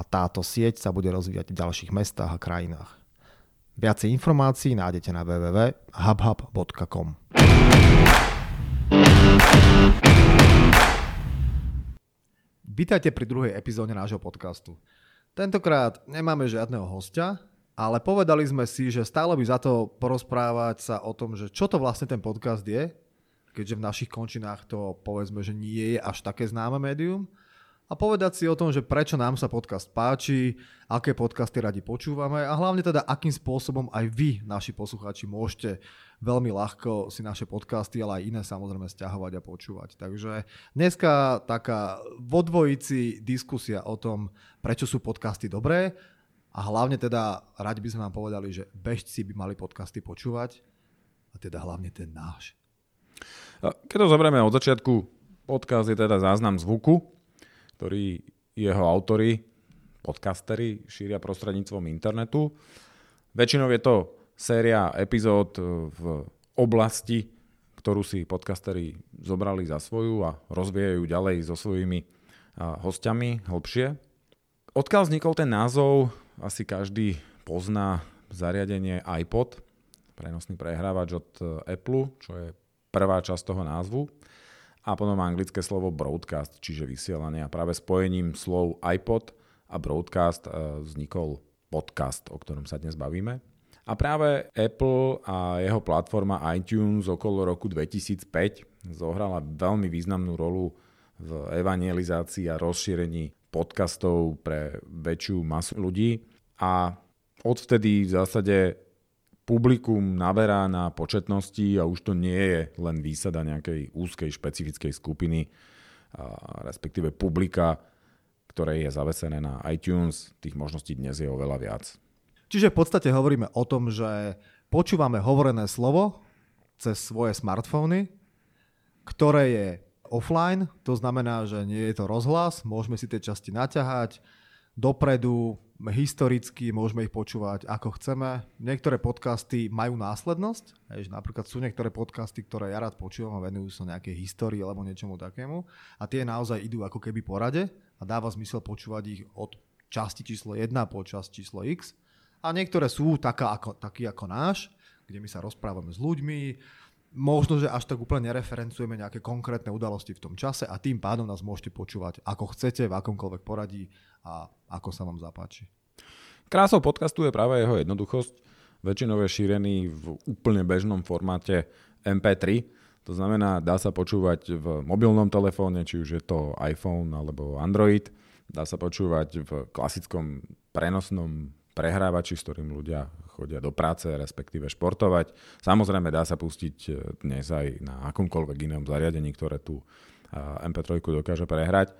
a táto sieť sa bude rozvíjať v ďalších mestách a krajinách. Viacej informácií nájdete na www.hubhub.com. Vítajte pri druhej epizóde nášho podcastu. Tentokrát nemáme žiadneho hostia, ale povedali sme si, že stále by za to porozprávať sa o tom, že čo to vlastne ten podcast je, keďže v našich končinách to povedzme, že nie je až také známe médium a povedať si o tom, že prečo nám sa podcast páči, aké podcasty radi počúvame a hlavne teda akým spôsobom aj vy, naši poslucháči, môžete veľmi ľahko si naše podcasty, ale aj iné samozrejme stiahovať a počúvať. Takže dneska taká vo diskusia o tom, prečo sú podcasty dobré a hlavne teda radi by sme vám povedali, že bežci by mali podcasty počúvať a teda hlavne ten náš. Keď to zoberieme od začiatku, podcast je teda záznam zvuku, ktorý jeho autory, podcastery, šíria prostredníctvom internetu. Väčšinou je to séria epizód v oblasti, ktorú si podcastery zobrali za svoju a rozvíjajú ďalej so svojimi hostiami hlbšie. Odkiaľ vznikol ten názov, asi každý pozná zariadenie iPod, prenosný prehrávač od Apple, čo je prvá časť toho názvu a potom anglické slovo broadcast, čiže vysielanie. A práve spojením slov iPod a broadcast e, vznikol podcast, o ktorom sa dnes bavíme. A práve Apple a jeho platforma iTunes okolo roku 2005 zohrala veľmi významnú rolu v evangelizácii a rozšírení podcastov pre väčšiu masu ľudí. A odvtedy v zásade publikum naberá na početnosti a už to nie je len výsada nejakej úzkej špecifickej skupiny, respektíve publika, ktoré je zavesené na iTunes. Tých možností dnes je oveľa viac. Čiže v podstate hovoríme o tom, že počúvame hovorené slovo cez svoje smartfóny, ktoré je offline, to znamená, že nie je to rozhlas, môžeme si tie časti naťahať dopredu, historicky, môžeme ich počúvať ako chceme. Niektoré podcasty majú následnosť, že napríklad sú niektoré podcasty, ktoré ja rád počúvam a venujú sa nejakej histórii alebo niečomu takému a tie naozaj idú ako keby po rade a dáva zmysel počúvať ich od časti číslo 1 po časť číslo X. A niektoré sú taká ako, taký ako náš, kde my sa rozprávame s ľuďmi, možno, že až tak úplne nereferencujeme nejaké konkrétne udalosti v tom čase a tým pádom nás môžete počúvať ako chcete, v akomkoľvek poradí a ako sa vám zapáči. Krásou podcastu je práve jeho jednoduchosť. Väčšinou je šírený v úplne bežnom formáte MP3, to znamená, dá sa počúvať v mobilnom telefóne, či už je to iPhone alebo Android. Dá sa počúvať v klasickom prenosnom prehrávači, s ktorým ľudia chodia do práce, respektíve športovať. Samozrejme dá sa pustiť e, dnes aj na akomkoľvek inom zariadení, ktoré tu MP3 dokáže prehrať.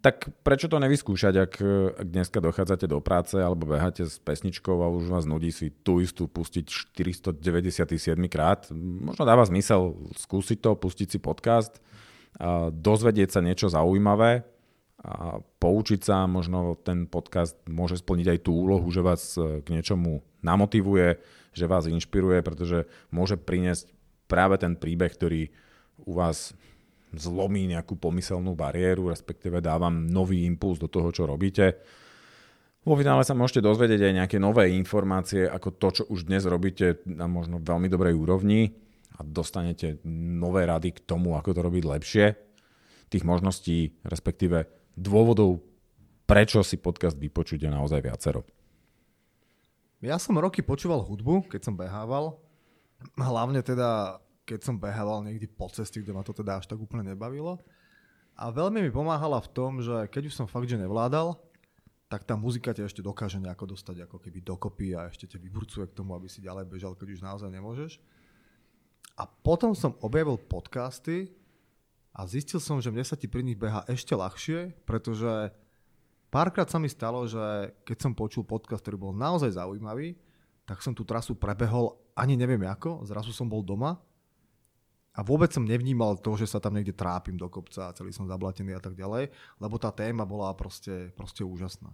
Tak prečo to nevyskúšať, ak, ak dneska dochádzate do práce alebo beháte s pesničkou a už vás nudí si tú istú pustiť 497 krát? Možno dáva zmysel skúsiť to, pustiť si podcast, dozvedieť sa niečo zaujímavé, a poučiť sa, možno ten podcast môže splniť aj tú úlohu, že vás e, k niečomu namotivuje, že vás inšpiruje, pretože môže priniesť práve ten príbeh, ktorý u vás zlomí nejakú pomyselnú bariéru, respektíve dávam nový impuls do toho, čo robíte. Vo finále sa môžete dozvedieť aj nejaké nové informácie, ako to, čo už dnes robíte na možno veľmi dobrej úrovni a dostanete nové rady k tomu, ako to robiť lepšie. Tých možností, respektíve dôvodov, prečo si podcast vypočuť je naozaj viacero. Ja som roky počúval hudbu, keď som behával. Hlavne teda, keď som behával niekde po ceste, kde ma to teda až tak úplne nebavilo. A veľmi mi pomáhala v tom, že keď už som fakt, že nevládal, tak tá muzika ťa ešte dokáže nejako dostať ako keby dokopy a ešte ťa vyburcuje k tomu, aby si ďalej bežal, keď už naozaj nemôžeš. A potom som objavil podcasty a zistil som, že mne sa ti pri nich beha ešte ľahšie, pretože Párkrát sa mi stalo, že keď som počul podcast, ktorý bol naozaj zaujímavý, tak som tú trasu prebehol ani neviem ako, zrazu som bol doma a vôbec som nevnímal to, že sa tam niekde trápim do kopca a celý som zablatený a tak ďalej, lebo tá téma bola proste, proste úžasná.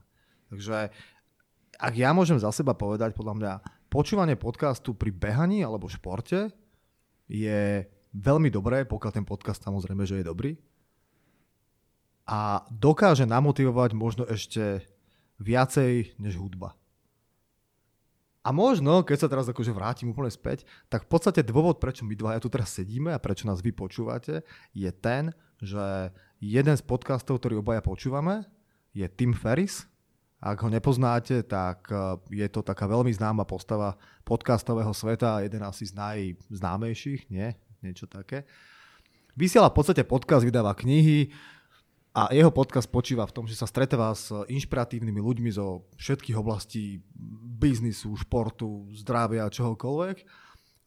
Takže ak ja môžem za seba povedať, podľa mňa počúvanie podcastu pri behaní alebo športe je veľmi dobré, pokiaľ ten podcast samozrejme, že je dobrý a dokáže namotivovať možno ešte viacej než hudba. A možno, keď sa teraz akože vrátim úplne späť, tak v podstate dôvod, prečo my dvaja tu teraz sedíme a prečo nás vy počúvate, je ten, že jeden z podcastov, ktorý obaja počúvame, je Tim Ferris. Ak ho nepoznáte, tak e, je to taká veľmi známa postava podcastového sveta, jeden asi z najznámejších, nie? Niečo také. Vysiela v podstate podcast, vydáva knihy, a jeho podcast počíva v tom, že sa stretáva s inšpiratívnymi ľuďmi zo všetkých oblastí biznisu, športu, zdravia, čohokoľvek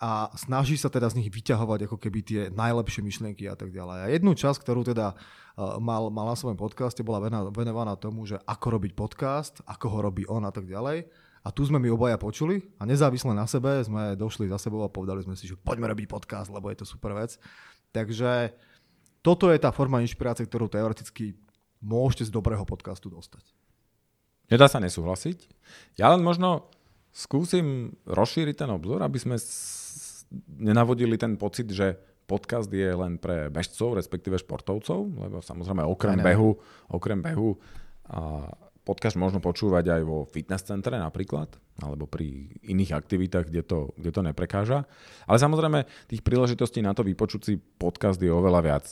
a snaží sa teda z nich vyťahovať ako keby tie najlepšie myšlienky a tak ďalej. A jednu časť, ktorú teda uh, mal, mal na svojom podcaste, bola venovaná tomu, že ako robiť podcast, ako ho robí on a tak ďalej. A tu sme my obaja počuli a nezávisle na sebe sme došli za sebou a povedali sme si, že poďme robiť podcast, lebo je to super vec. Takže toto je tá forma inšpirácie, ktorú teoreticky môžete z dobrého podcastu dostať. Nedá sa nesúhlasiť. Ja len možno skúsim rozšíriť ten obzor, aby sme nenavodili ten pocit, že podcast je len pre bežcov, respektíve športovcov, lebo samozrejme okrem behu, okrem behu a podcast možno počúvať aj vo fitness centre napríklad, alebo pri iných aktivitách, kde to, kde to neprekáža. Ale samozrejme, tých príležitostí na to vypočuť si podcast je oveľa viac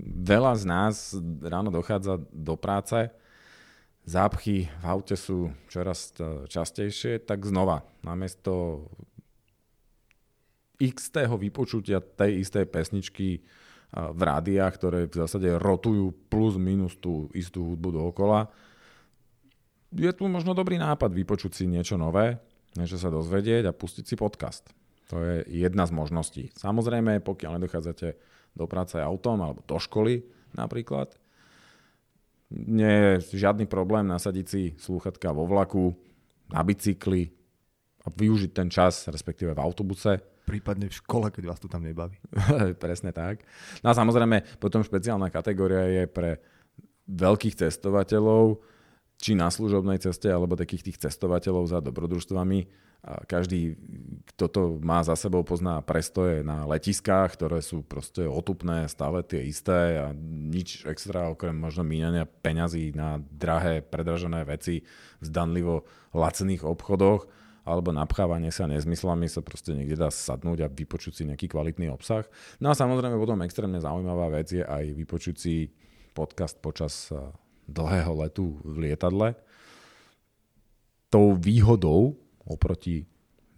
veľa z nás ráno dochádza do práce, zápchy v aute sú čoraz častejšie, tak znova, namiesto x vypočutia tej istej pesničky v rádiách, ktoré v zásade rotujú plus minus tú istú hudbu dookola, je tu možno dobrý nápad vypočuť si niečo nové, niečo sa dozvedieť a pustiť si podcast. To je jedna z možností. Samozrejme, pokiaľ nedochádzate do práce autom alebo do školy napríklad. Nie je žiadny problém nasadiť si slúchatka vo vlaku, na bicykli a využiť ten čas, respektíve v autobuse. Prípadne v škole, keď vás to tam nebaví. Presne tak. No a samozrejme, potom špeciálna kategória je pre veľkých cestovateľov, či na služobnej ceste, alebo takých tých cestovateľov za dobrodružstvami, každý, kto to má za sebou, pozná prestoje na letiskách, ktoré sú proste otupné, stále tie isté a nič extra okrem možno míňania peňazí na drahé, predražené veci v zdanlivo lacných obchodoch alebo napchávanie sa nezmyslami sa proste niekde dá sadnúť a vypočuť si nejaký kvalitný obsah. No a samozrejme potom extrémne zaujímavá vec je aj vypočuť si podcast počas dlhého letu v lietadle. Tou výhodou oproti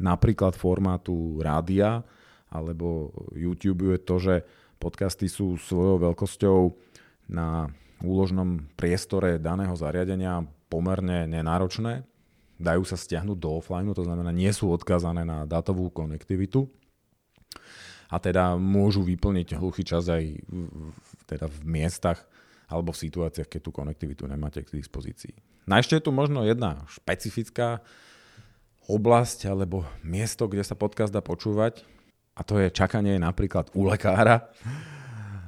napríklad formátu rádia alebo YouTube je to, že podcasty sú svojou veľkosťou na úložnom priestore daného zariadenia pomerne nenáročné. Dajú sa stiahnuť do offline, to znamená, nie sú odkázané na dátovú konektivitu a teda môžu vyplniť hluchý čas aj v, teda v miestach alebo v situáciách, keď tú konektivitu nemáte k dispozícii. No ešte je tu možno jedna špecifická oblasť alebo miesto, kde sa podcast dá počúvať a to je čakanie napríklad u lekára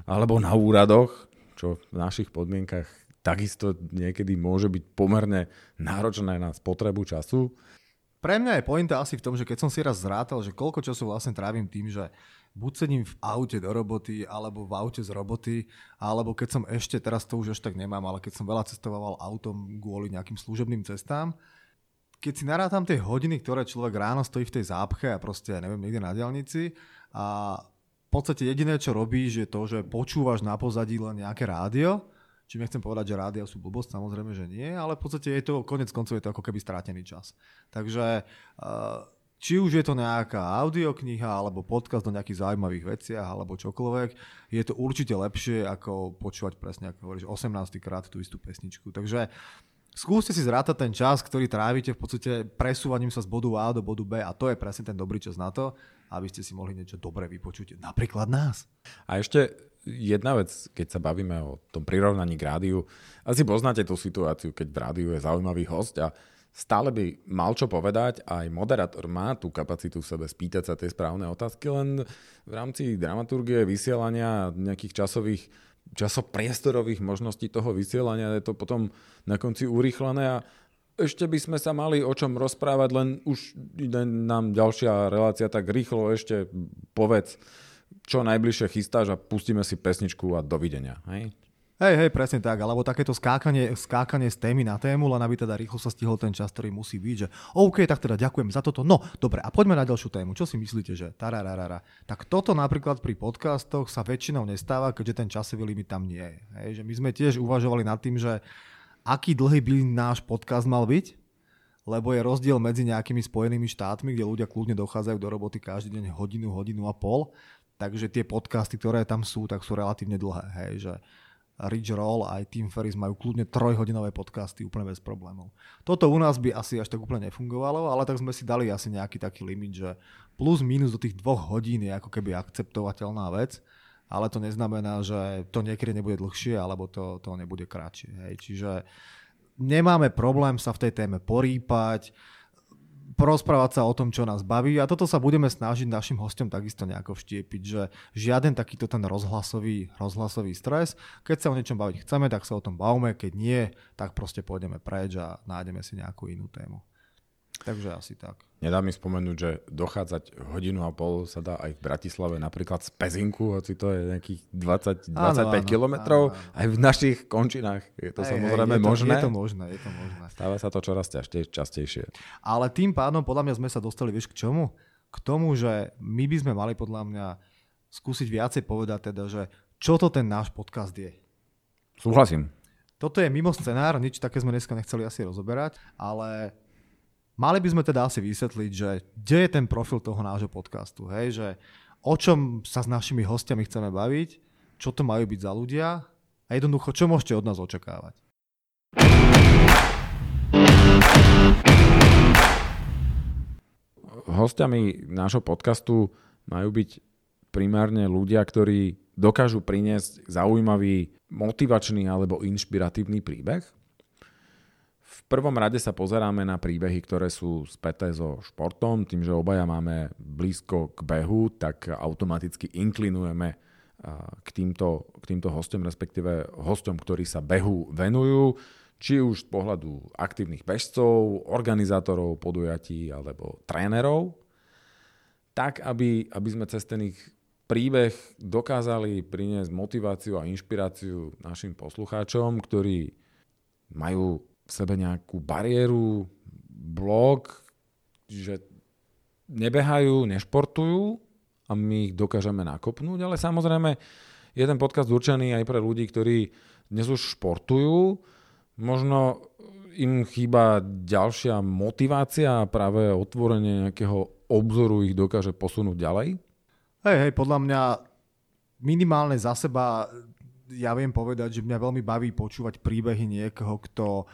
alebo na úradoch, čo v našich podmienkach takisto niekedy môže byť pomerne náročné na spotrebu času. Pre mňa je pointa asi v tom, že keď som si raz zrátal, že koľko času vlastne trávim tým, že buď sedím v aute do roboty, alebo v aute z roboty, alebo keď som ešte, teraz to už až tak nemám, ale keď som veľa cestoval autom kvôli nejakým služobným cestám, keď si narátam tie hodiny, ktoré človek ráno stojí v tej zápche a proste, ja neviem, niekde na diálnici a v podstate jediné, čo robíš, je to, že počúvaš na pozadí len nejaké rádio, Čiže nechcem povedať, že rádia sú blbosť, samozrejme, že nie, ale v podstate je to, konec koncov je to ako keby strátený čas. Takže uh, či už je to nejaká audiokniha, alebo podcast o nejakých zaujímavých veciach, alebo čokoľvek, je to určite lepšie, ako počúvať presne, ako hovoríš, 18. krát tú istú pesničku. Takže skúste si zrátať ten čas, ktorý trávite v podstate presúvaním sa z bodu A do bodu B a to je presne ten dobrý čas na to, aby ste si mohli niečo dobre vypočuť, napríklad nás. A ešte jedna vec, keď sa bavíme o tom prirovnaní k rádiu, asi poznáte tú situáciu, keď v rádiu je zaujímavý host a stále by mal čo povedať, aj moderátor má tú kapacitu v sebe spýtať sa tie správne otázky, len v rámci dramaturgie, vysielania, nejakých časových časopriestorových možností toho vysielania je to potom na konci urýchlené a ešte by sme sa mali o čom rozprávať, len už nám ďalšia relácia, tak rýchlo ešte povedz, čo najbližšie chystáš a pustíme si pesničku a dovidenia. Hej? Hej, hej, presne tak, alebo takéto skákanie, skákanie z témy na tému, len aby teda rýchlo sa stihol ten čas, ktorý musí byť, že OK, tak teda ďakujem za toto. No, dobre, a poďme na ďalšiu tému. Čo si myslíte, že tarararara. Tak toto napríklad pri podcastoch sa väčšinou nestáva, keďže ten časový limit tam nie je. Hej, že my sme tiež uvažovali nad tým, že aký dlhý by náš podcast mal byť, lebo je rozdiel medzi nejakými spojenými štátmi, kde ľudia kľudne dochádzajú do roboty každý deň hodinu, hodinu a pol Takže tie podcasty, ktoré tam sú, tak sú relatívne dlhé. Hej, že Rich Roll aj Tim Ferris majú kľudne trojhodinové podcasty úplne bez problémov. Toto u nás by asi až tak úplne nefungovalo, ale tak sme si dali asi nejaký taký limit, že plus minus do tých dvoch hodín je ako keby akceptovateľná vec, ale to neznamená, že to niekedy nebude dlhšie, alebo to, to nebude kratšie. Hej. Čiže nemáme problém sa v tej téme porýpať, porozprávať sa o tom, čo nás baví a toto sa budeme snažiť našim hostom takisto nejako vštiepiť, že žiaden takýto ten rozhlasový, rozhlasový stres, keď sa o niečom baviť chceme, tak sa o tom bavme, keď nie, tak proste pôjdeme preč a nájdeme si nejakú inú tému. Takže asi tak. Nedá mi spomenúť, že dochádzať hodinu a pol sa dá aj v Bratislave napríklad z Pezinku, hoci to je nejakých 20-25 kilometrov. Aj v našich končinách je to aj, samozrejme aj, je to, možné. Je to možné, je to možné. Stáva sa to čoraz častejšie. Ale tým pádom podľa mňa sme sa dostali, vieš k čomu? K tomu, že my by sme mali podľa mňa skúsiť viacej povedať teda, že čo to ten náš podcast je. Súhlasím. Toto je mimo scenár, nič také sme dneska nechceli asi rozoberať, ale Mali by sme teda asi vysvetliť, že kde je ten profil toho nášho podcastu, hej, že o čom sa s našimi hostiami chceme baviť, čo to majú byť za ľudia a jednoducho, čo môžete od nás očakávať. Hostiami nášho podcastu majú byť primárne ľudia, ktorí dokážu priniesť zaujímavý, motivačný alebo inšpiratívny príbeh prvom rade sa pozeráme na príbehy, ktoré sú späté so športom. Tým, že obaja máme blízko k behu, tak automaticky inklinujeme k týmto, k týmto hostom, respektíve hostom, ktorí sa behu venujú, či už z pohľadu aktívnych bežcov, organizátorov podujatí alebo trénerov, tak aby, aby sme cez ten ich príbeh dokázali priniesť motiváciu a inšpiráciu našim poslucháčom, ktorí majú v sebe nejakú bariéru, blok, že nebehajú, nešportujú a my ich dokážeme nakopnúť, ale samozrejme je ten podcast určený aj pre ľudí, ktorí dnes už športujú, možno im chýba ďalšia motivácia a práve otvorenie nejakého obzoru ich dokáže posunúť ďalej? Hej, hej, podľa mňa minimálne za seba ja viem povedať, že mňa veľmi baví počúvať príbehy niekoho, kto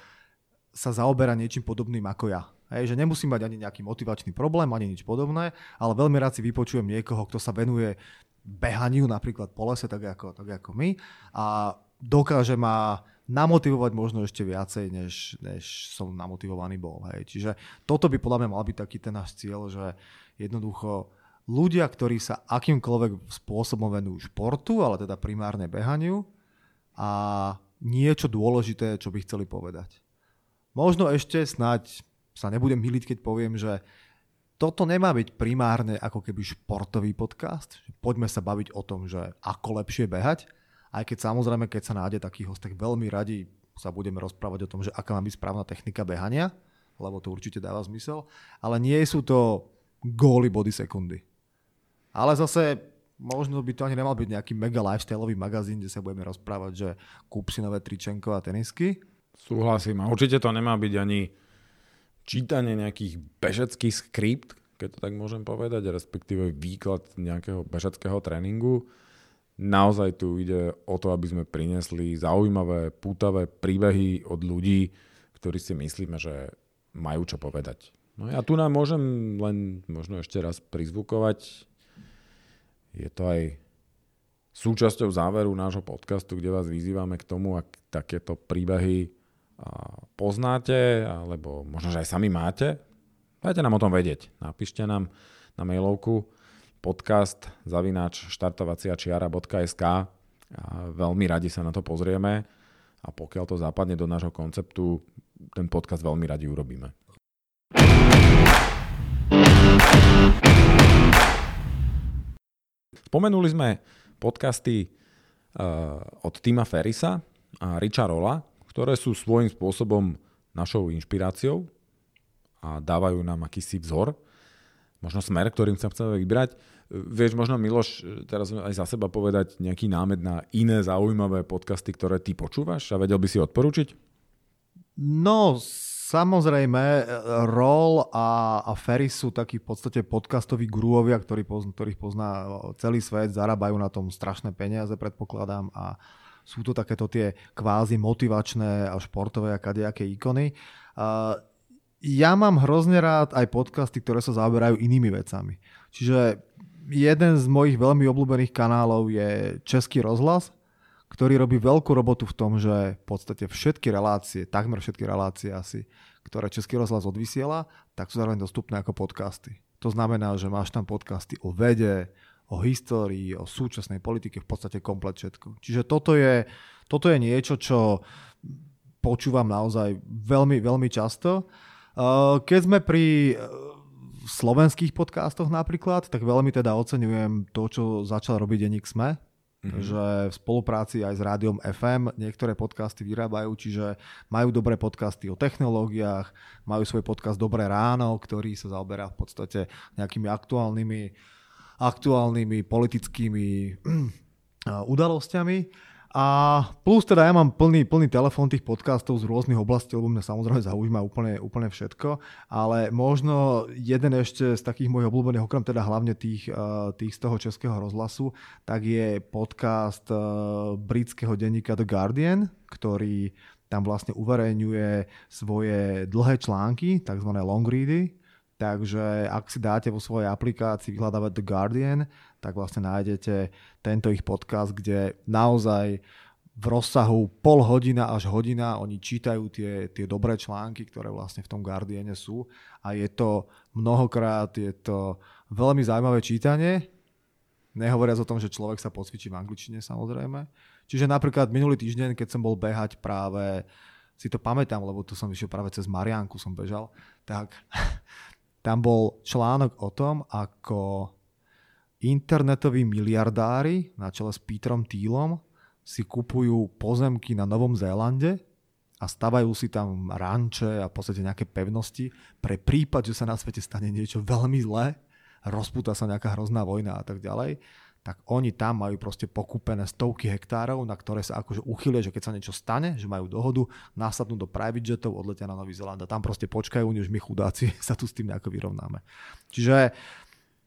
sa zaoberá niečím podobným ako ja. Hej, že nemusím mať ani nejaký motivačný problém, ani nič podobné, ale veľmi rád si vypočujem niekoho, kto sa venuje behaniu napríklad po lese, tak ako, tak ako my a dokáže ma namotivovať možno ešte viacej, než, než som namotivovaný bol. Hej. Čiže toto by podľa mňa mal byť taký ten náš cieľ, že jednoducho ľudia, ktorí sa akýmkoľvek spôsobom venujú športu, ale teda primárne behaniu a niečo dôležité, čo by chceli povedať. Možno ešte snať sa nebudem miliť, keď poviem, že toto nemá byť primárne ako keby športový podcast. Poďme sa baviť o tom, že ako lepšie behať. Aj keď samozrejme, keď sa nájde taký host, tak veľmi radi sa budeme rozprávať o tom, že aká má byť správna technika behania, lebo to určite dáva zmysel. Ale nie sú to góly body sekundy. Ale zase Možno by to ani nemal byť nejaký mega lifestyleový magazín, kde sa budeme rozprávať, že kúp si nové tričenko a tenisky. Súhlasím. A určite to nemá byť ani čítanie nejakých bežeckých skript, keď to tak môžem povedať, respektíve výklad nejakého bežeckého tréningu. Naozaj tu ide o to, aby sme prinesli zaujímavé, pútavé príbehy od ľudí, ktorí si myslíme, že majú čo povedať. No ja tu nám môžem len možno ešte raz prizvukovať. Je to aj súčasťou záveru nášho podcastu, kde vás vyzývame k tomu, ak takéto príbehy poznáte, alebo možno, že aj sami máte, dajte nám o tom vedieť. Napíšte nám na mailovku podcast zavináč štartovacia čiara.sk a veľmi radi sa na to pozrieme a pokiaľ to zapadne do nášho konceptu, ten podcast veľmi radi urobíme. Spomenuli sme podcasty uh, od Tima Ferisa a Richa Rolla, ktoré sú svojím spôsobom našou inšpiráciou a dávajú nám akýsi vzor, možno smer, ktorým sa chceme vybrať. Vieš možno, Miloš, teraz aj za seba povedať nejaký námed na iné zaujímavé podcasty, ktoré ty počúvaš a vedel by si odporučiť? No, Samozrejme, Roll a, a Ferris sú takí v podstate podcastoví guruovia, ktorí, ktorých pozná celý svet, zarábajú na tom strašné peniaze, predpokladám, a sú to takéto tie kvázi motivačné a športové a kadejaké ikony. Ja mám hrozne rád aj podcasty, ktoré sa zaoberajú inými vecami. Čiže jeden z mojich veľmi obľúbených kanálov je Český rozhlas, ktorý robí veľkú robotu v tom, že v podstate všetky relácie, takmer všetky relácie asi, ktoré Český rozhlas odvysiela, tak sú zároveň dostupné ako podcasty. To znamená, že máš tam podcasty o vede, o histórii, o súčasnej politike, v podstate komplet všetko. Čiže toto je, toto je niečo, čo počúvam naozaj veľmi, veľmi často. Keď sme pri slovenských podcastoch napríklad, tak veľmi teda oceňujem to, čo začal robiť Deník Sme, Mm-hmm. že v spolupráci aj s rádiom FM niektoré podcasty vyrábajú, čiže majú dobré podcasty o technológiách, majú svoj podcast Dobré ráno, ktorý sa zaoberá v podstate nejakými aktuálnymi, aktuálnymi politickými udalosťami. A plus teda ja mám plný, plný telefón tých podcastov z rôznych oblastí, lebo mňa samozrejme zaujíma úplne, úplne všetko, ale možno jeden ešte z takých mojich obľúbených, okrem teda hlavne tých, eh, tých z toho českého rozhlasu, tak je podcast eh, britského denníka The Guardian, ktorý tam vlastne uverejňuje svoje dlhé články, tzv. long ready, Takže ak si dáte vo svojej aplikácii vyhľadávať The Guardian, tak vlastne nájdete tento ich podcast, kde naozaj v rozsahu pol hodina až hodina oni čítajú tie, tie dobré články, ktoré vlastne v tom Guardiane sú a je to mnohokrát, je to veľmi zaujímavé čítanie, nehovoriac o tom, že človek sa posvičí v angličtine samozrejme. Čiže napríklad minulý týždeň, keď som bol behať práve, si to pamätám, lebo tu som išiel práve cez Marianku, som bežal, tak Tam bol článok o tom, ako internetoví miliardári na čele s Petrom Thielom si kupujú pozemky na Novom Zélande a stavajú si tam ranče a v podstate nejaké pevnosti pre prípad, že sa na svete stane niečo veľmi zlé, rozpúta sa nejaká hrozná vojna a tak ďalej tak oni tam majú proste pokúpené stovky hektárov, na ktoré sa akože uchylia, že keď sa niečo stane, že majú dohodu, nasadnú do private jetov, odletia na Nový Zeland a tam proste počkajú, než my chudáci sa tu s tým nejako vyrovnáme. Čiže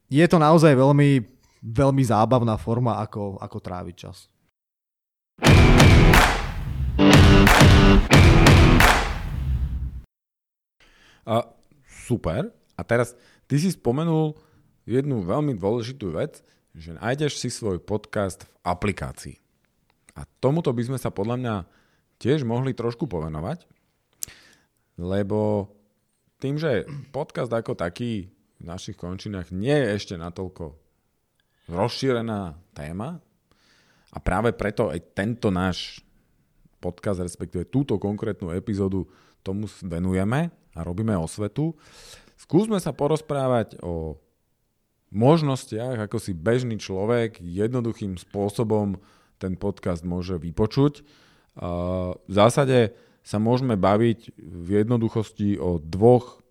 je to naozaj veľmi, veľmi zábavná forma, ako, ako tráviť čas. A, super. A teraz ty si spomenul jednu veľmi dôležitú vec, že nájdeš si svoj podcast v aplikácii. A tomuto by sme sa podľa mňa tiež mohli trošku povenovať, lebo tým, že podcast ako taký v našich končinách nie je ešte natoľko rozšírená téma a práve preto aj tento náš podcast, respektíve túto konkrétnu epizódu tomu venujeme a robíme osvetu. Skúsme sa porozprávať o možnostiach, ako si bežný človek jednoduchým spôsobom ten podcast môže vypočuť. V zásade sa môžeme baviť v jednoduchosti o dvoch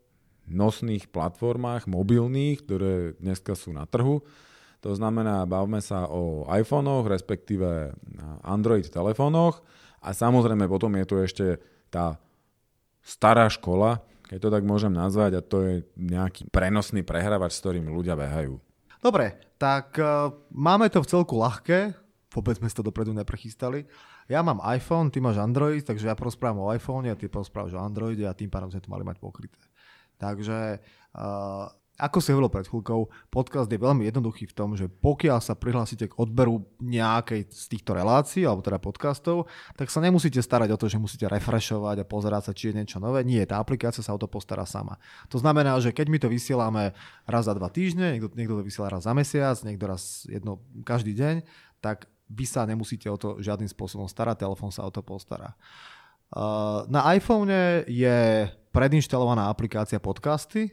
nosných platformách mobilných, ktoré dneska sú na trhu. To znamená, bavme sa o iPhonech, respektíve Android telefónoch a samozrejme potom je tu ešte tá stará škola, keď to tak môžem nazvať, a to je nejaký prenosný prehrávač, s ktorým ľudia behajú. Dobre, tak uh, máme to v celku ľahké, vôbec sme to dopredu neprechystali. Ja mám iPhone, ty máš Android, takže ja porozprávam o iPhone a ty porozprávaš o Androide a tým pádom sme to mali mať pokryté. Takže uh, ako si hovoril pred chvíľkou, podcast je veľmi jednoduchý v tom, že pokiaľ sa prihlásite k odberu nejakej z týchto relácií, alebo teda podcastov, tak sa nemusíte starať o to, že musíte refreshovať a pozerať sa, či je niečo nové. Nie, tá aplikácia sa o to postará sama. To znamená, že keď my to vysielame raz za dva týždne, niekto, niekto to vysiela raz za mesiac, niekto raz jedno každý deň, tak vy sa nemusíte o to žiadnym spôsobom starať, telefón sa o to postará. Na iPhone je predinštalovaná aplikácia podcasty,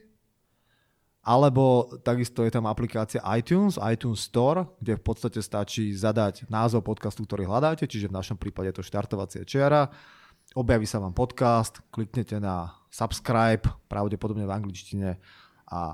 alebo takisto je tam aplikácia iTunes, iTunes Store, kde v podstate stačí zadať názov podcastu, ktorý hľadáte, čiže v našom prípade je to štartovacie čiara. Objaví sa vám podcast, kliknete na subscribe, pravdepodobne v angličtine a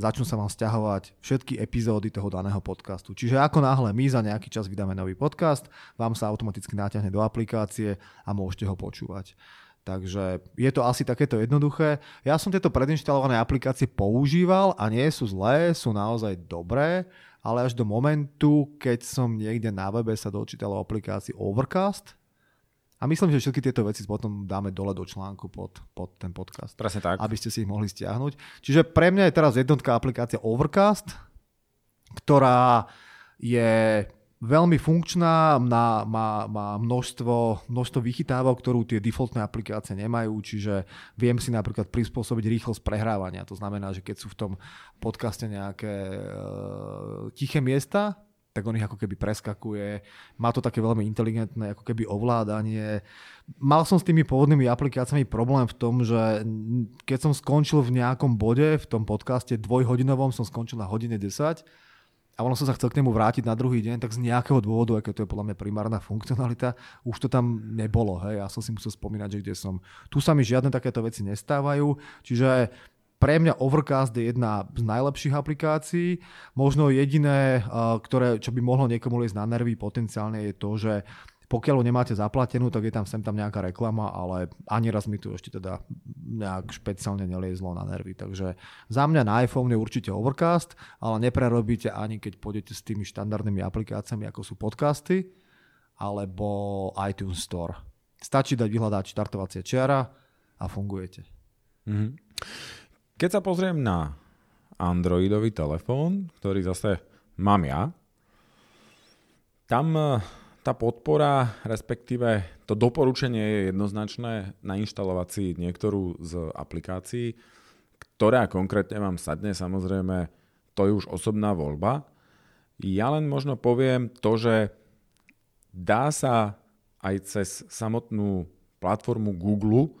začnú sa vám stiahovať všetky epizódy toho daného podcastu. Čiže ako náhle my za nejaký čas vydáme nový podcast, vám sa automaticky naťahne do aplikácie a môžete ho počúvať. Takže je to asi takéto jednoduché. Ja som tieto predinštalované aplikácie používal a nie sú zlé, sú naozaj dobré, ale až do momentu, keď som niekde na webe sa dočítal o aplikácii Overcast, a myslím, že všetky tieto veci potom dáme dole do článku pod, pod ten podcast. Presne tak. Aby ste si ich mohli stiahnuť. Čiže pre mňa je teraz jednotka aplikácia Overcast, ktorá je veľmi funkčná, má, má, má množstvo, množstvo vychytávok, ktorú tie defaultné aplikácie nemajú, čiže viem si napríklad prispôsobiť rýchlosť prehrávania. To znamená, že keď sú v tom podcaste nejaké e, tiché miesta, tak on ich ako keby preskakuje. Má to také veľmi inteligentné ako keby ovládanie. Mal som s tými pôvodnými aplikáciami problém v tom, že keď som skončil v nejakom bode v tom podcaste dvojhodinovom, som skončil na hodine 10 a ono som sa chcel k nemu vrátiť na druhý deň, tak z nejakého dôvodu, aké to je podľa mňa primárna funkcionalita, už to tam nebolo. Hej. Ja som si musel spomínať, že kde som. Tu sa mi žiadne takéto veci nestávajú, čiže pre mňa Overcast je jedna z najlepších aplikácií. Možno jediné, ktoré, čo by mohlo niekomu liesť na nervy potenciálne je to, že pokiaľ ho nemáte zaplatenú, tak je tam sem tam nejaká reklama, ale ani raz mi tu ešte teda nejak špeciálne neliezlo na nervy. Takže za mňa na iPhone je určite Overcast, ale neprerobíte ani keď pôjdete s tými štandardnými aplikáciami, ako sú podcasty alebo iTunes Store. Stačí dať vyhľadať štartovacie čiara a fungujete. Mm-hmm. Keď sa pozriem na Androidový telefón, ktorý zase mám ja, tam tá podpora, respektíve to doporučenie je jednoznačné nainštalovať si niektorú z aplikácií, ktorá konkrétne vám sadne, samozrejme, to je už osobná voľba. Ja len možno poviem to, že dá sa aj cez samotnú platformu Google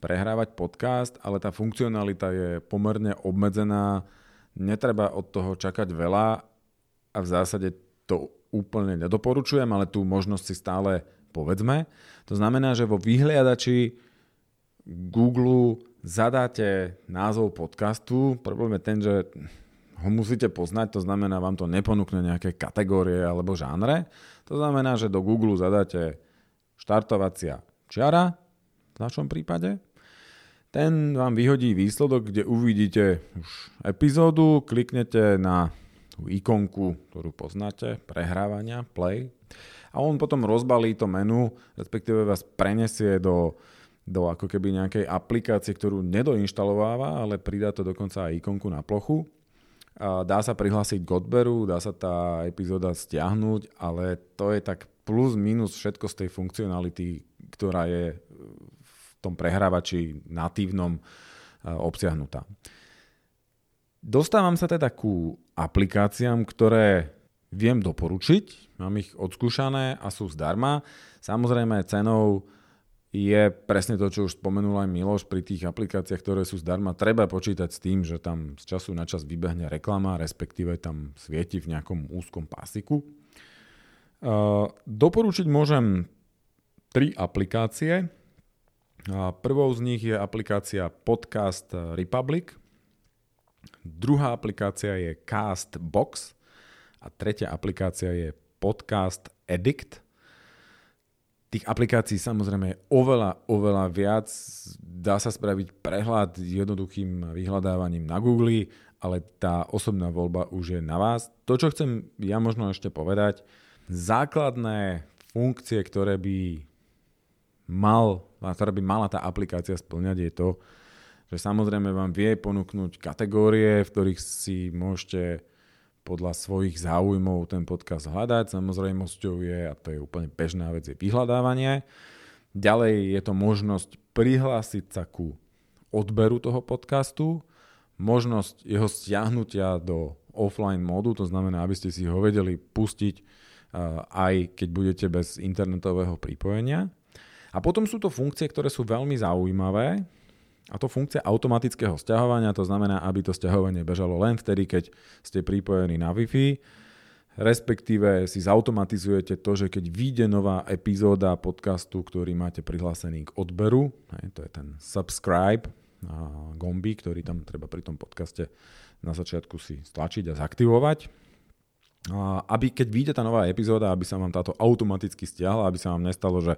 prehrávať podcast, ale tá funkcionalita je pomerne obmedzená, netreba od toho čakať veľa a v zásade to úplne nedoporučujem, ale tú možnosť si stále povedzme. To znamená, že vo vyhliadači Google zadáte názov podcastu. Problém je ten, že ho musíte poznať, to znamená, vám to neponúkne nejaké kategórie alebo žánre. To znamená, že do Google zadáte štartovacia čiara, v našom prípade. Ten vám vyhodí výsledok, kde uvidíte už epizódu, kliknete na tú ikonku, ktorú poznáte, prehrávania, play. A on potom rozbalí to menu, respektíve vás prenesie do, do ako keby nejakej aplikácie, ktorú nedoinštalováva, ale pridá to dokonca aj ikonku na plochu. A dá sa prihlásiť k odberu, dá sa tá epizóda stiahnuť, ale to je tak plus minus všetko z tej funkcionality, ktorá je v tom prehrávači natívnom obsiahnutá. Dostávam sa teda ku aplikáciám, ktoré viem doporučiť, mám ich odskúšané a sú zdarma. Samozrejme cenou je presne to, čo už spomenul aj Miloš pri tých aplikáciách, ktoré sú zdarma. Treba počítať s tým, že tam z času na čas vybehne reklama, respektíve tam svieti v nejakom úzkom pásiku. Doporučiť môžem tri aplikácie. Prvou z nich je aplikácia Podcast Republic. Druhá aplikácia je Castbox a tretia aplikácia je Podcast Addict. Tých aplikácií samozrejme je oveľa, oveľa viac. Dá sa spraviť prehľad jednoduchým vyhľadávaním na Google, ale tá osobná voľba už je na vás. To, čo chcem ja možno ešte povedať, základné funkcie, ktoré by mal, ktoré by mala tá aplikácia splňať je to, že samozrejme vám vie ponúknuť kategórie, v ktorých si môžete podľa svojich záujmov ten podcast hľadať. Samozrejmosťou je, a to je úplne bežná vec, je vyhľadávanie. Ďalej je to možnosť prihlásiť sa ku odberu toho podcastu, možnosť jeho stiahnutia do offline módu, to znamená, aby ste si ho vedeli pustiť aj keď budete bez internetového pripojenia. A potom sú to funkcie, ktoré sú veľmi zaujímavé, a to funkcia automatického stiahovania, to znamená, aby to stiahovanie bežalo len vtedy, keď ste pripojení na Wi-Fi, respektíve si zautomatizujete to, že keď vyjde nová epizóda podcastu, ktorý máte prihlásený k odberu, to je ten subscribe gombík, ktorý tam treba pri tom podcaste na začiatku si stlačiť a zaktivovať, aby keď vyjde tá nová epizóda, aby sa vám táto automaticky stiahla, aby sa vám nestalo, že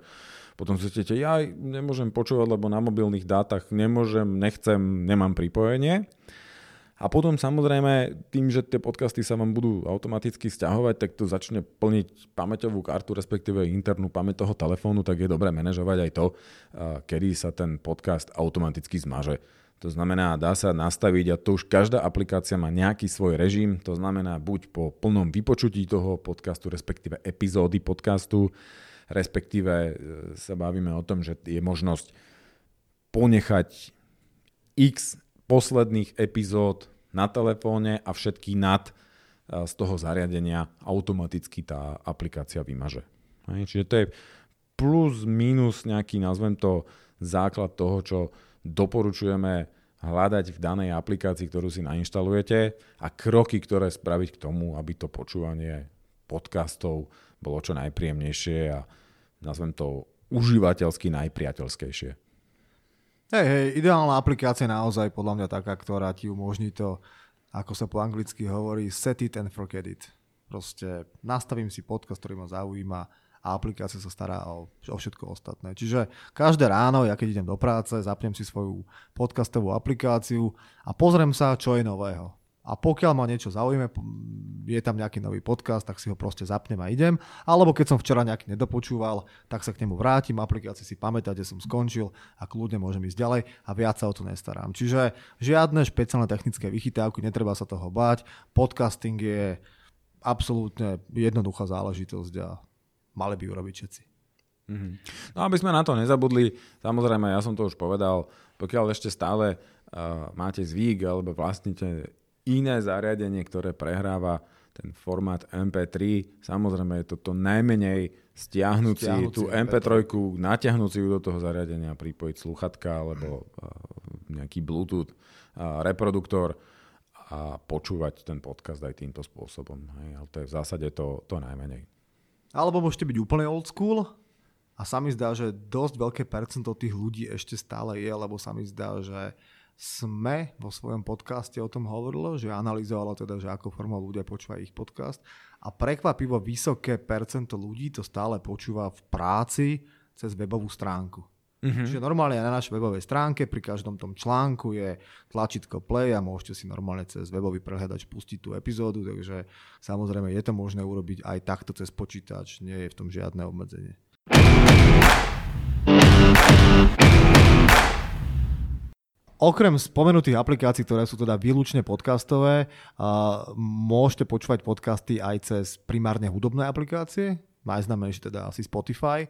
potom zistíte, ja nemôžem počúvať, lebo na mobilných dátach nemôžem, nechcem, nemám pripojenie. A potom samozrejme, tým, že tie podcasty sa vám budú automaticky stiahovať, tak to začne plniť pamäťovú kartu, respektíve internú pamäť toho telefónu, tak je dobré manažovať aj to, kedy sa ten podcast automaticky zmaže. To znamená, dá sa nastaviť a to už každá aplikácia má nejaký svoj režim, to znamená buď po plnom vypočutí toho podcastu, respektíve epizódy podcastu, respektíve e, sa bavíme o tom, že je možnosť ponechať x posledných epizód na telefóne a všetky nad e, z toho zariadenia automaticky tá aplikácia vymaže. Čiže to je plus, minus nejaký, nazvem to, základ toho, čo doporučujeme hľadať v danej aplikácii, ktorú si nainštalujete a kroky, ktoré spraviť k tomu, aby to počúvanie podcastov bolo čo najpríjemnejšie a nazvem to užívateľsky najpriateľskejšie. Hej, hej, ideálna aplikácia je naozaj podľa mňa taká, ktorá ti umožní to, ako sa po anglicky hovorí, set it and forget it. Proste nastavím si podcast, ktorý ma zaujíma a aplikácia sa stará o, o všetko ostatné. Čiže každé ráno, ja keď idem do práce, zapnem si svoju podcastovú aplikáciu a pozriem sa, čo je nového. A pokiaľ ma niečo zaujíme, je tam nejaký nový podcast, tak si ho proste zapnem a idem. Alebo keď som včera nejaký nedopočúval, tak sa k nemu vrátim, aplikácii si pamätať, kde som skončil a kľudne môžem ísť ďalej a viac sa o to nestarám. Čiže žiadne špeciálne technické vychytávky, netreba sa toho báť. Podcasting je absolútne jednoduchá záležitosť a mali by urobiť všetci. Mm-hmm. No aby sme na to nezabudli, samozrejme, ja som to už povedal, pokiaľ ešte stále uh, máte zvyk alebo vlastnite iné zariadenie, ktoré prehráva ten formát MP3. Samozrejme je to to najmenej stiahnuť si tú MP3, natiahnuť si ju do toho zariadenia, pripojiť sluchatka alebo uh, nejaký Bluetooth uh, reproduktor a počúvať ten podcast aj týmto spôsobom. Hej, ale to je v zásade to, to najmenej. Alebo môžete byť úplne old school a sa mi zdá, že dosť veľké percento tých ľudí ešte stále je, lebo sa mi zdá, že sme vo svojom podcaste o tom hovorilo, že analyzovalo teda, že ako formou ľudia počúvajú ich podcast a prekvapivo vysoké percento ľudí to stále počúva v práci cez webovú stránku. Mm-hmm. Čiže normálne na našej webovej stránke pri každom tom článku je tlačítko play a môžete si normálne cez webový prehľadač pustiť tú epizódu, takže samozrejme je to možné urobiť aj takto cez počítač, nie je v tom žiadne obmedzenie. Okrem spomenutých aplikácií, ktoré sú teda výlučne podcastové, môžete počúvať podcasty aj cez primárne hudobné aplikácie, najznamejšie teda asi Spotify.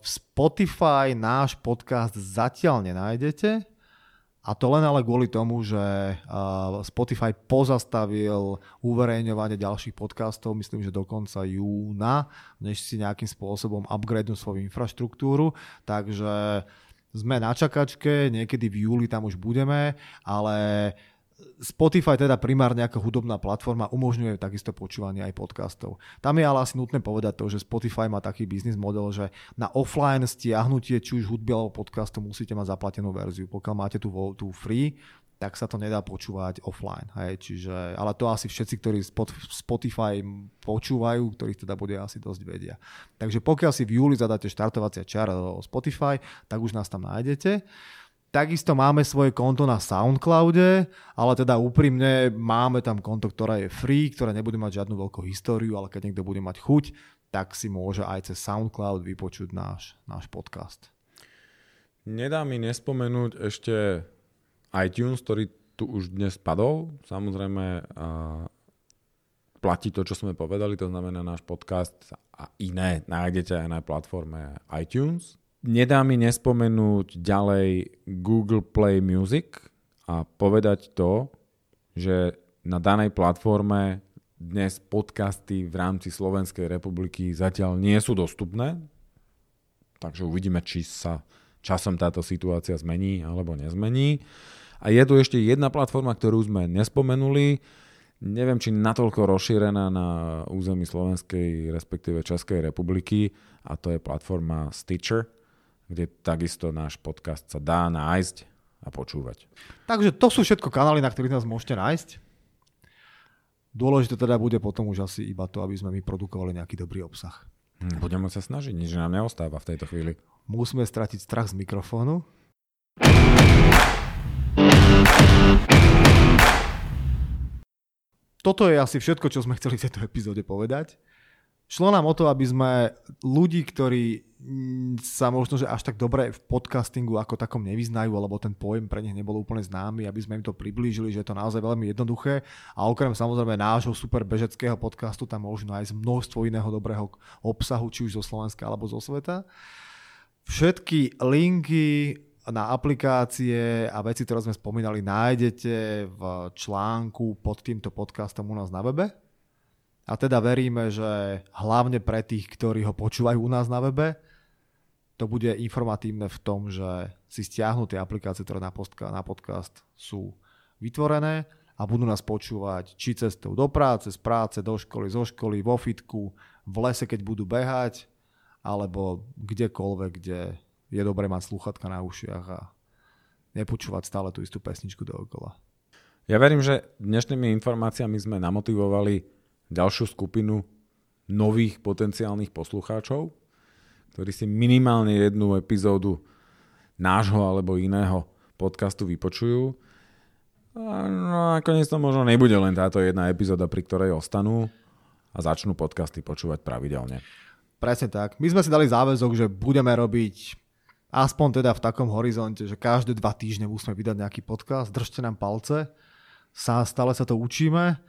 v Spotify náš podcast zatiaľ nenájdete, a to len ale kvôli tomu, že Spotify pozastavil uverejňovanie ďalších podcastov, myslím, že do konca júna, než si nejakým spôsobom upgrade svoju infraštruktúru. Takže sme na čakačke, niekedy v júli tam už budeme, ale Spotify teda primárne ako hudobná platforma umožňuje takisto počúvanie aj podcastov. Tam je ale asi nutné povedať to, že Spotify má taký biznis model, že na offline stiahnutie či už hudby alebo podcastu musíte mať zaplatenú verziu. Pokiaľ máte tú, tú free, tak sa to nedá počúvať offline. Hej. Čiže, ale to asi všetci, ktorí Spotify počúvajú, ktorých teda bude asi dosť vedia. Takže pokiaľ si v júli zadáte štartovacia čara do Spotify, tak už nás tam nájdete. Takisto máme svoje konto na Soundcloude, ale teda úprimne máme tam konto, ktoré je free, ktoré nebude mať žiadnu veľkú históriu, ale keď niekto bude mať chuť, tak si môže aj cez Soundcloud vypočuť náš, náš podcast. Nedá mi nespomenúť ešte iTunes, ktorý tu už dnes padol. Samozrejme platí to, čo sme povedali, to znamená náš podcast a iné nájdete aj na platforme iTunes. Nedá mi nespomenúť ďalej Google Play Music a povedať to, že na danej platforme dnes podcasty v rámci Slovenskej republiky zatiaľ nie sú dostupné, takže uvidíme, či sa časom táto situácia zmení alebo nezmení. A je tu ešte jedna platforma, ktorú sme nespomenuli, neviem, či natoľko rozšírená na území Slovenskej, respektíve Českej republiky, a to je platforma Stitcher, kde takisto náš podcast sa dá nájsť a počúvať. Takže to sú všetko kanály, na ktorých nás môžete nájsť. Dôležité teda bude potom už asi iba to, aby sme my produkovali nejaký dobrý obsah. Hm, budeme sa snažiť, nič nám neostáva v tejto chvíli. Musíme stratiť strach z mikrofónu. Toto je asi všetko, čo sme chceli v tejto epizóde povedať. Šlo nám o to, aby sme ľudí, ktorí mm, sa možno že až tak dobre v podcastingu ako takom nevyznajú, alebo ten pojem pre nich nebol úplne známy, aby sme im to priblížili, že je to naozaj veľmi jednoduché. A okrem samozrejme nášho super bežeckého podcastu tam môžu nájsť množstvo iného dobrého obsahu, či už zo Slovenska alebo zo sveta. Všetky linky na aplikácie a veci, ktoré sme spomínali, nájdete v článku pod týmto podcastom u nás na webe. A teda veríme, že hlavne pre tých, ktorí ho počúvajú u nás na webe, to bude informatívne v tom, že si stiahnu tie aplikácie, ktoré na, postka, na podcast sú vytvorené a budú nás počúvať či cestou do práce, z práce, do školy, zo školy, vo fitku, v lese, keď budú behať, alebo kdekoľvek, kde je dobré mať sluchatka na ušiach a nepočúvať stále tú istú pesničku dookola. Ja verím, že dnešnými informáciami sme namotivovali ďalšiu skupinu nových potenciálnych poslucháčov, ktorí si minimálne jednu epizódu nášho alebo iného podcastu vypočujú. A no nakoniec to možno nebude len táto jedna epizóda, pri ktorej ostanú a začnú podcasty počúvať pravidelne. Presne tak. My sme si dali záväzok, že budeme robiť aspoň teda v takom horizonte, že každé dva týždne musíme vydať nejaký podcast, držte nám palce, sa, stále sa to učíme,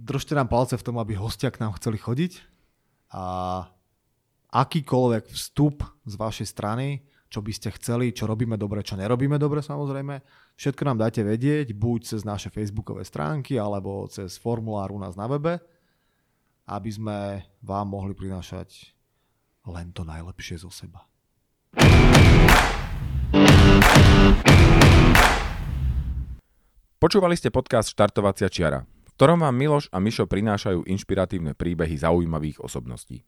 držte nám palce v tom, aby hostia k nám chceli chodiť a akýkoľvek vstup z vašej strany, čo by ste chceli, čo robíme dobre, čo nerobíme dobre samozrejme, všetko nám dajte vedieť, buď cez naše facebookové stránky, alebo cez formulár u nás na webe, aby sme vám mohli prinášať len to najlepšie zo seba. Počúvali ste podcast Štartovacia čiara, ktorom vám Miloš a Mišo prinášajú inšpiratívne príbehy zaujímavých osobností.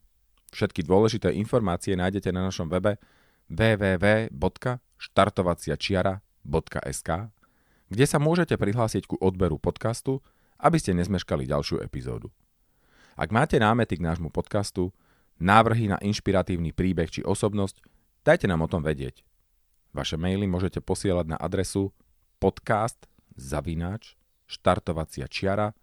Všetky dôležité informácie nájdete na našom webe www.štartovaciačiara.sk, kde sa môžete prihlásiť ku odberu podcastu, aby ste nezmeškali ďalšiu epizódu. Ak máte námety k nášmu podcastu, návrhy na inšpiratívny príbeh či osobnosť, dajte nám o tom vedieť. Vaše maily môžete posielať na adresu podcast zavináč štartovacia čiara.sk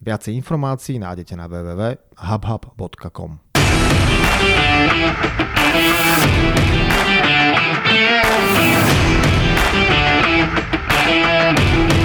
Viacej informácií nájdete na www.hubhub.com. Yeah.